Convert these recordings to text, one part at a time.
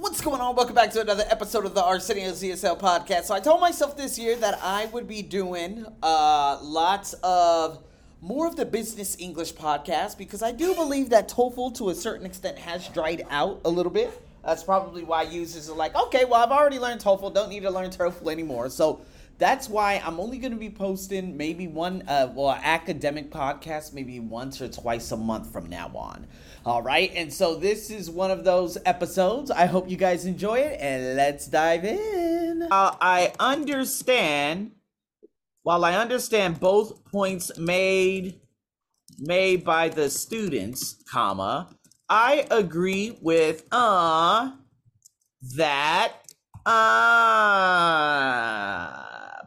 what's going on? Welcome back to another episode of the Arsenio's ESL podcast. So I told myself this year that I would be doing uh, lots of more of the business English podcast because I do believe that TOEFL to a certain extent has dried out a little bit. That's probably why users are like, okay, well I've already learned TOEFL, don't need to learn TOEFL anymore. So that's why I'm only going to be posting maybe one, uh, well, academic podcast maybe once or twice a month from now on. All right, and so this is one of those episodes. I hope you guys enjoy it, and let's dive in. Uh, I understand. While I understand both points made made by the students, comma, I agree with uh that uh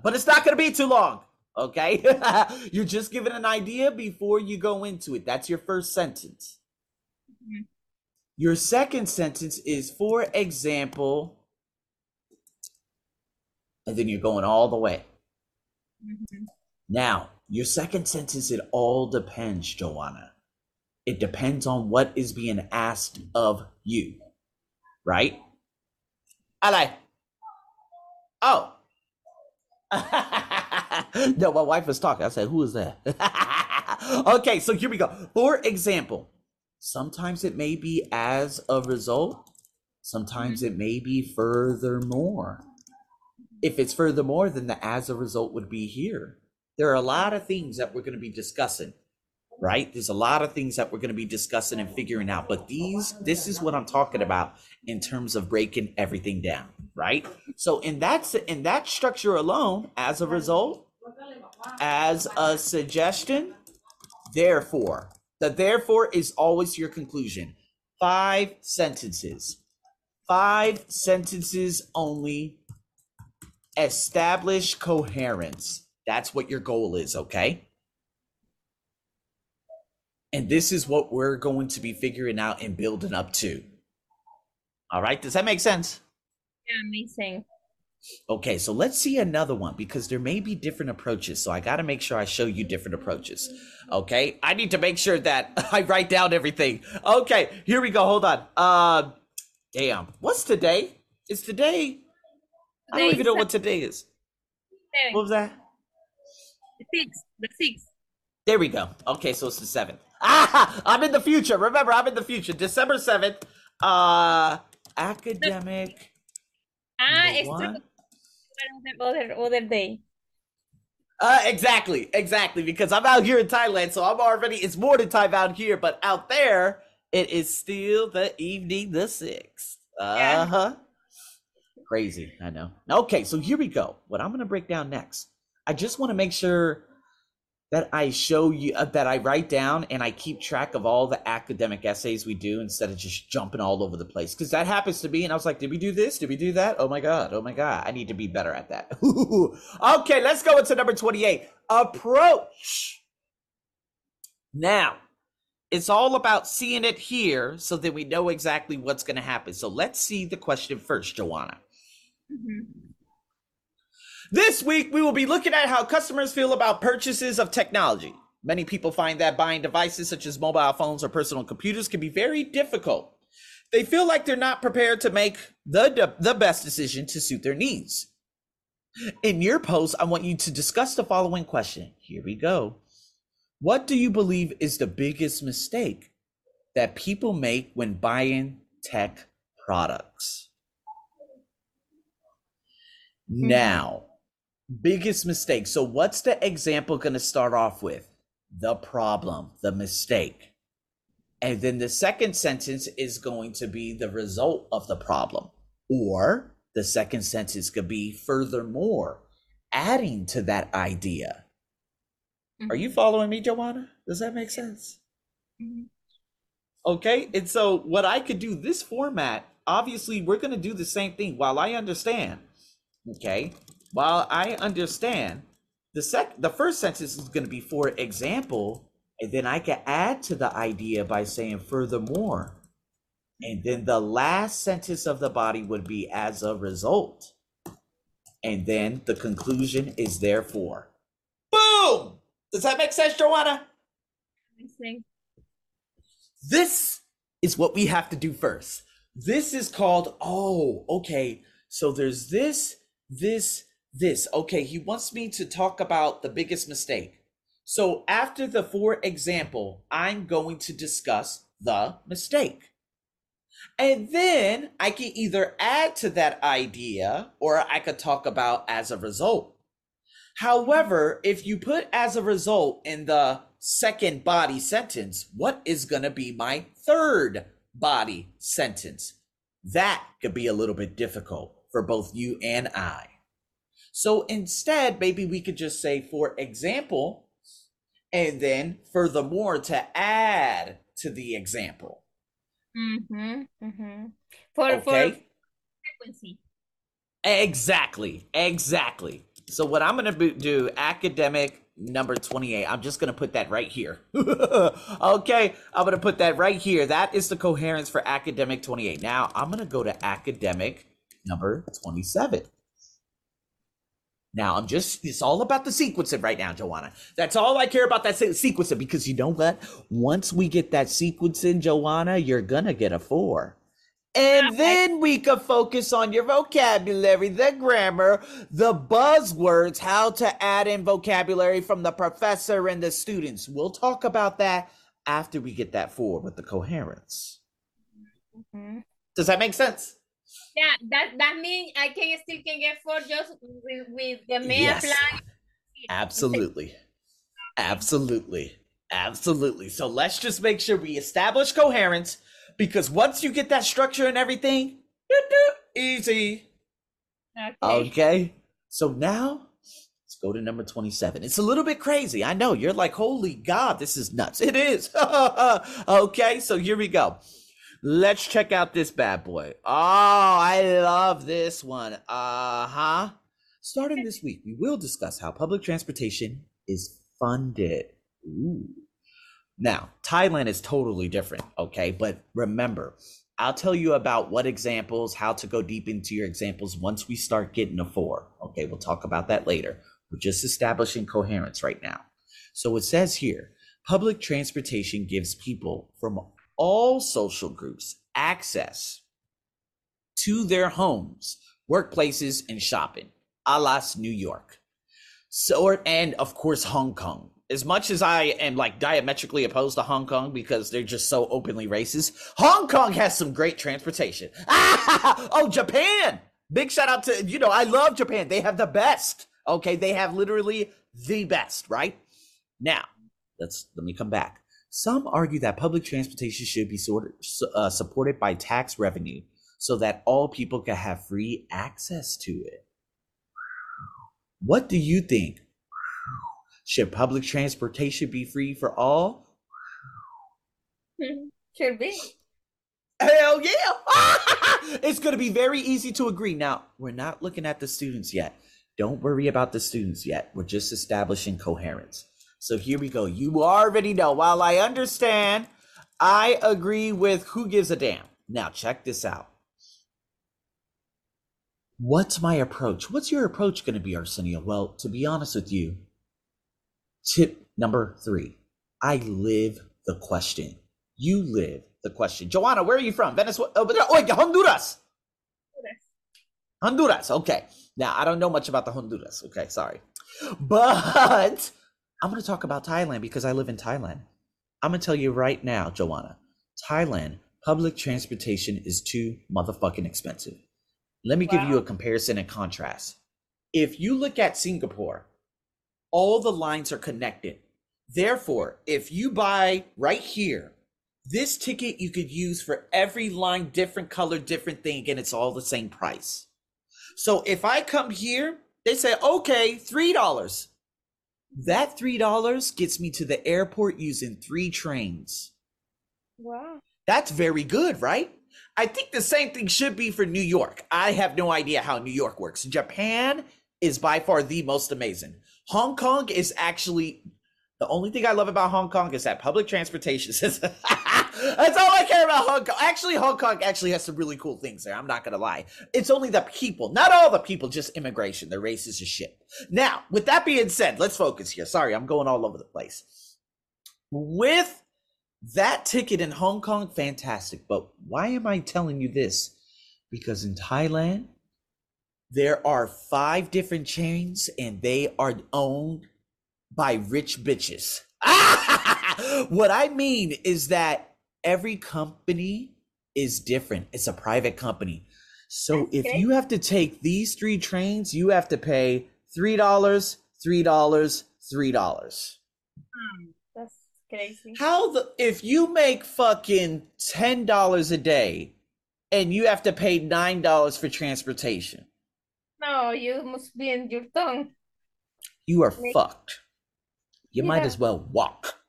but it's not going to be too long. Okay? You're just giving an idea before you go into it. That's your first sentence. Mm-hmm. Your second sentence is, for example, and then you're going all the way. Mm-hmm. Now, your second sentence, it all depends, Joanna. It depends on what is being asked of you, right? I Oh, no, my wife was talking. I said, Who is that? okay, so here we go. For example, sometimes it may be as a result, sometimes mm-hmm. it may be furthermore. If it's furthermore, then the as a result would be here. There are a lot of things that we're going to be discussing right? There's a lot of things that we're going to be discussing and figuring out, but these, this is what I'm talking about in terms of breaking everything down, right? So in that in that structure alone, as a result, as a suggestion, therefore, the therefore is always your conclusion. Five sentences. Five sentences only. Establish coherence. That's what your goal is, okay? And this is what we're going to be figuring out and building up to. All right. Does that make sense? Yeah, amazing. Okay, so let's see another one because there may be different approaches. So I got to make sure I show you different approaches. Okay, I need to make sure that I write down everything. Okay, here we go. Hold on. Uh, damn, what's today? It's today. I don't even know what today is. What was that? The six. The six. There we go. Okay, so it's the seventh. Ah, I'm in the future. Remember, I'm in the future. December 7th. Uh academic. Ah, extra other, other day. Uh, exactly, exactly. Because I'm out here in Thailand, so I'm already. It's more than time out here, but out there, it is still the evening, the sixth. Uh huh. Yeah. Crazy, I know. Okay, so here we go. What I'm gonna break down next. I just want to make sure that I show you uh, that I write down and I keep track of all the academic essays we do instead of just jumping all over the place because that happens to me and I was like, did we do this? Did we do that? Oh my god! Oh my god! I need to be better at that. okay, let's go into number twenty-eight. Approach. Now, it's all about seeing it here so that we know exactly what's going to happen. So let's see the question first, Joanna. Mm-hmm. This week, we will be looking at how customers feel about purchases of technology. Many people find that buying devices such as mobile phones or personal computers can be very difficult. They feel like they're not prepared to make the, the best decision to suit their needs. In your post, I want you to discuss the following question. Here we go. What do you believe is the biggest mistake that people make when buying tech products? Mm-hmm. Now, Biggest mistake. So, what's the example going to start off with? The problem, the mistake. And then the second sentence is going to be the result of the problem. Or the second sentence could be furthermore, adding to that idea. Mm-hmm. Are you mm-hmm. following me, Joanna? Does that make sense? Mm-hmm. Okay. And so, what I could do this format, obviously, we're going to do the same thing while I understand. Okay while I understand the sec the first sentence is going to be for example, and then I can add to the idea by saying furthermore. And then the last sentence of the body would be as a result. And then the conclusion is therefore. Boom! Does that make sense, Joanna? I see. This is what we have to do first. This is called, oh, okay. So there's this, this, this. Okay, he wants me to talk about the biggest mistake. So after the for example, I'm going to discuss the mistake. And then I can either add to that idea or I could talk about as a result. However, if you put as a result in the second body sentence, what is going to be my third body sentence? That could be a little bit difficult for both you and I. So instead, maybe we could just say, for example, and then furthermore to add to the example. Mm-hmm. Mm-hmm. For Okay. for frequency. Exactly. Exactly. So what I'm going to do academic number 28. I'm just going to put that right here. okay, I'm going to put that right here. That is the coherence for academic 28. Now, I'm going to go to academic number 27. Now, I'm just, it's all about the sequencing right now, Joanna. That's all I care about that se- sequencing because you know what? Once we get that sequencing, Joanna, you're to get a four. And then we can focus on your vocabulary, the grammar, the buzzwords, how to add in vocabulary from the professor and the students. We'll talk about that after we get that four with the coherence. Mhm. Does that make sense? Yeah, that that means I can still can get four just with, with the may Yes. apply. Absolutely. Absolutely. Absolutely. So let's just make sure we establish coherence because once you get that structure and everything, easy. Okay. Okay. So now let's go to number 27. It's a little bit crazy. I know. You're like, holy God, this is nuts. It is. okay. So here we go. Let's check out this bad boy. Oh, I love this one. Uh huh. Starting this week, we will discuss how public transportation is funded. Ooh. Now, Thailand is totally different, okay? But remember, I'll tell you about what examples, how to go deep into your examples once we start getting a four. Okay, we'll talk about that later. We're just establishing coherence right now. So it says here public transportation gives people from all social groups access to their homes, workplaces, and shopping, a las New York. So, and of course, Hong Kong. As much as I am like diametrically opposed to Hong Kong because they're just so openly racist, Hong Kong has some great transportation. oh, Japan! Big shout out to, you know, I love Japan. They have the best. Okay, they have literally the best, right? Now, let's let me come back. Some argue that public transportation should be sort uh, supported by tax revenue so that all people can have free access to it. What do you think? Should public transportation be free for all? Should be. Hell yeah! it's going to be very easy to agree. Now, we're not looking at the students yet. Don't worry about the students yet. We're just establishing coherence. So here we go. You already know. While I understand, I agree with who gives a damn. Now, check this out. What's my approach? What's your approach going to be, Arsenio? Well, to be honest with you, tip number three I live the question. You live the question. Joanna, where are you from? Venezuela? Oh, Honduras. Honduras. Okay. Now, I don't know much about the Honduras. Okay, sorry. But I'm going to talk about Thailand because I live in Thailand. I'm going to tell you right now, Joanna, Thailand, public transportation is too motherfucking expensive. Let me give you a comparison and contrast. If you look at Singapore, all the lines are connected. Therefore, if you buy right here, this ticket you could use for every line, different color, different thing, and it's all the same price. So if I come here, they say, okay, $3. That $3 gets me to the airport using three trains. Wow. That's very good, right? I think the same thing should be for New York. I have no idea how New York works. Japan is by far the most amazing. Hong Kong is actually the only thing I love about Hong Kong is that public transportation says that's all I care about Hong Kong. Actually, Hong Kong actually has some really cool things there. I'm not gonna lie. It's only the people, not all the people, just immigration. They're racist as shit. Now, with that being said, let's focus here. Sorry, I'm going all over the place. With That ticket in Hong Kong, fantastic. But why am I telling you this? Because in Thailand, there are five different chains and they are owned by rich bitches. what I mean is that every company is different. It's a private company. So if you have to take these three trains, you have to pay $3, $3, $3. Hmm, that's crazy. How the if you make fucking $10 a day and you have to pay $9 for transportation. No, you must be in your tongue. You are fucked. You yeah. might as well walk.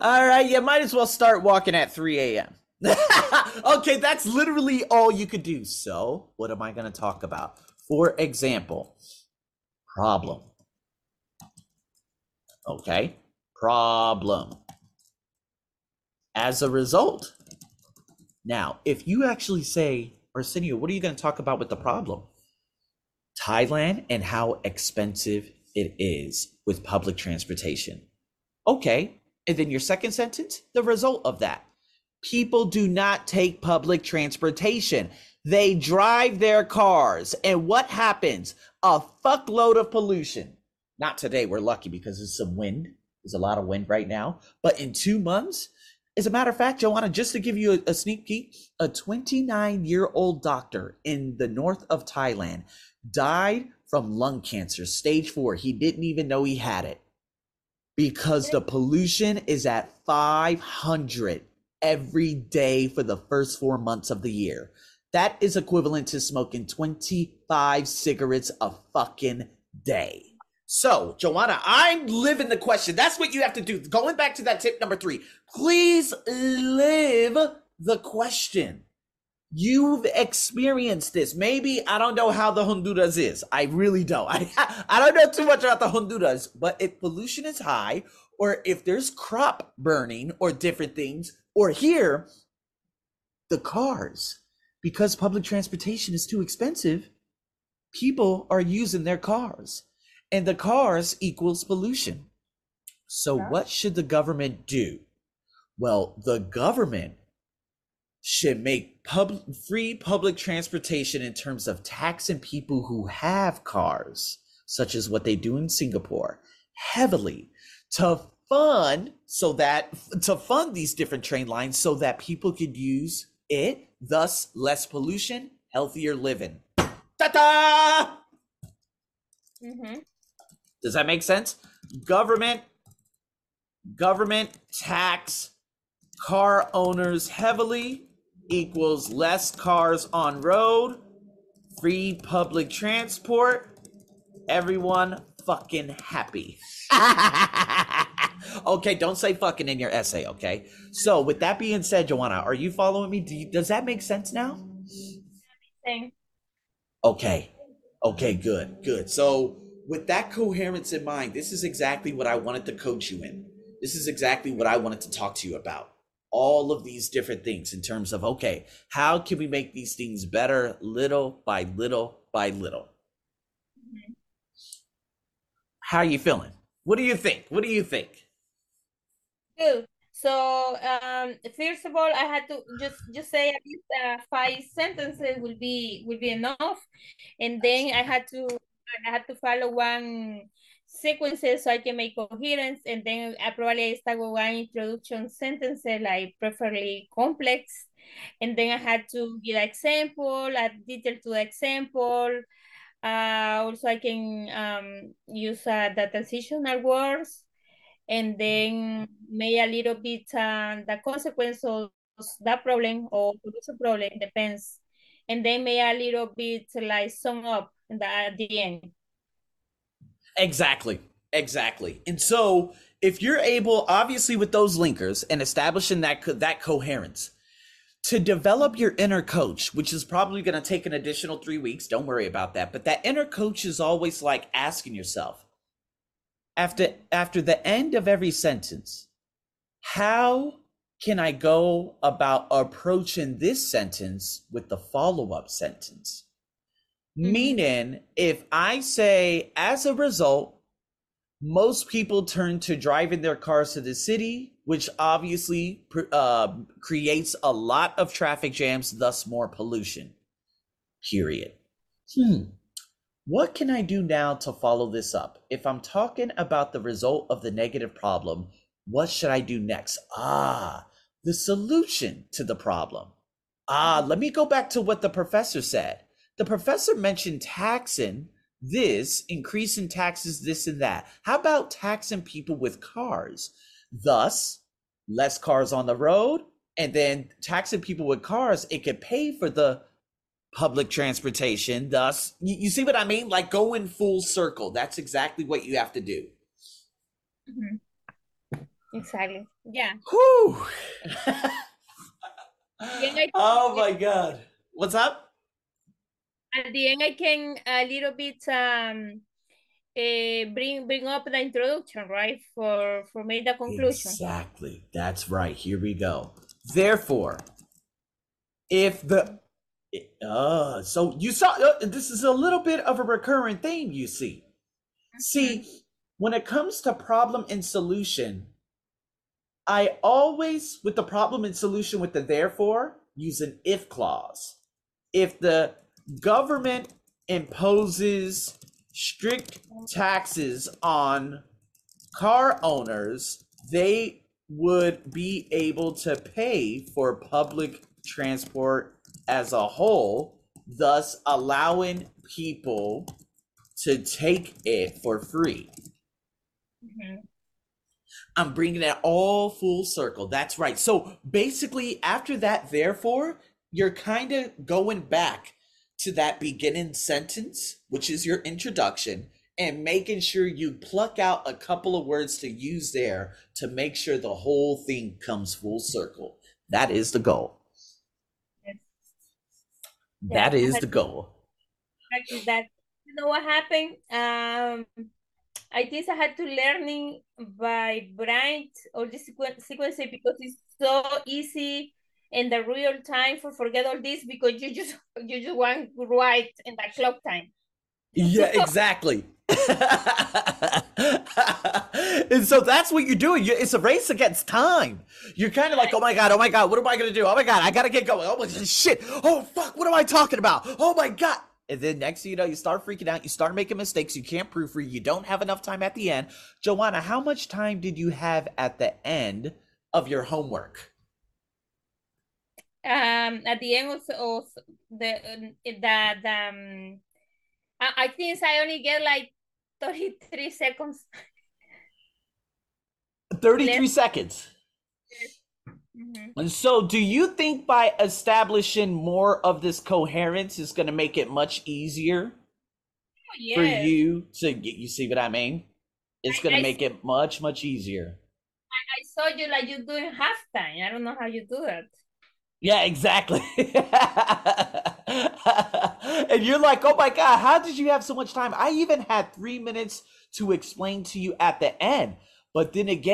All right, you might as well start walking at 3 a.m. okay, that's literally all you could do. So, what am I going to talk about? For example, problem. Okay, problem. As a result, now, if you actually say, Arsenio, what are you going to talk about with the problem? Thailand and how expensive it is with public transportation. Okay. And then your second sentence, the result of that. People do not take public transportation. They drive their cars. And what happens? A fuckload of pollution. Not today. We're lucky because there's some wind. There's a lot of wind right now. But in two months, as a matter of fact, Joanna, just to give you a, a sneak peek, a 29 year old doctor in the north of Thailand died from lung cancer, stage four. He didn't even know he had it because the pollution is at 500 every day for the first four months of the year. That is equivalent to smoking 25 cigarettes a fucking day. So, Joanna, I'm living the question. That's what you have to do. Going back to that tip number three, please live the question. You've experienced this. Maybe I don't know how the Honduras is. I really don't. I, I don't know too much about the Honduras, but if pollution is high, or if there's crop burning or different things, or here, the cars, because public transportation is too expensive, people are using their cars and the cars equals pollution. So, yeah. what should the government do? Well, the government should make pub- free public transportation in terms of taxing people who have cars, such as what they do in Singapore, heavily to fund so that to fund these different train lines so that people could use it, thus less pollution, healthier living. Ta-da! Mm-hmm. Does that make sense? Government, government tax car owners heavily equals less cars on road, free public transport, everyone fucking happy. okay, don't say fucking in your essay, okay? So, with that being said, Joanna, are you following me? Do you, does that make sense now? Okay. Okay, good, good. So, with that coherence in mind, this is exactly what I wanted to coach you in. This is exactly what I wanted to talk to you about. All of these different things in terms of, okay, how can we make these things better little by little by little? Mm-hmm. How are you feeling? What do you think? What do you think? Good. So um, first of all, I had to just just say at least uh, five sentences will be will be enough, and then I had to I had to follow one sequences so I can make coherence and then I probably start with one introduction sentence like preferably complex and then I had to give example, add detail to the example. Uh, also I can um, use uh, the transitional words and then make a little bit uh, the consequence of that problem or solution problem depends and then make a little bit like sum up at the end. Exactly. Exactly. And so if you're able, obviously with those linkers and establishing that that coherence, to develop your inner coach, which is probably going to take an additional three weeks. Don't worry about that. But that inner coach is always like asking yourself after after the end of every sentence, how can I go about approaching this sentence with the follow up sentence? Mm-hmm. Meaning, if I say, as a result, most people turn to driving their cars to the city, which obviously uh, creates a lot of traffic jams, thus more pollution. Period. Hmm. What can I do now to follow this up? If I'm talking about the result of the negative problem, what should I do next? Ah, the solution to the problem. Ah, let me go back to what the professor said. The professor mentioned taxing this, increasing taxes, this and that. How about taxing people with cars? Thus, less cars on the road, and then taxing people with cars, it could pay for the public transportation. Thus, you, you see what I mean? Like going full circle. That's exactly what you have to do. Mm-hmm. Exactly. Yeah. Whew. oh my God. What's up? At the end, I can a little bit um, uh, bring bring up the introduction, right? For for make the conclusion. Exactly. That's right. Here we go. Therefore, if the uh, so you saw uh, this is a little bit of a recurring theme. You see, mm-hmm. see, when it comes to problem and solution, I always with the problem and solution with the therefore use an if clause. If the government imposes strict taxes on car owners, they would be able to pay for public transport as a whole, thus allowing people to take it for free. Mm-hmm. I'm bringing it all full circle. That's right. So basically, after that, therefore, you're kind of going back to that beginning sentence, which is your introduction, and making sure you pluck out a couple of words to use there to make sure the whole thing comes full circle. That is the goal. Yes. That is the goal. That you know what happened? Um, I think I had to learning by brain or the sequence, sequence because it's so easy in the real time for forget all this because you just you just want right in that clock time. Yeah, exactly. and so that's what you're doing. It's a race against time. You're kind of like, oh my god, oh my god, what am I gonna do? Oh my god, I gotta get going. Oh my shit. Oh fuck, what am I talking about? Oh my god. And then next thing you know, you start freaking out. You start making mistakes. You can't proofread. You don't have enough time at the end. Joanna, how much time did you have at the end of your homework? Um, at the end of, of the that um, I, I think I only get like 33 seconds. 33 Left. seconds. Mm-hmm. And so, do you think by establishing more of this coherence is going to make it much easier oh, yes. for you to get? You see what I mean? It's going to make it much, much easier. I, I saw you like you're doing half time. I don't know how you do that. Yeah, exactly. and you're like, oh my God, how did you have so much time? I even had three minutes to explain to you at the end. But then again,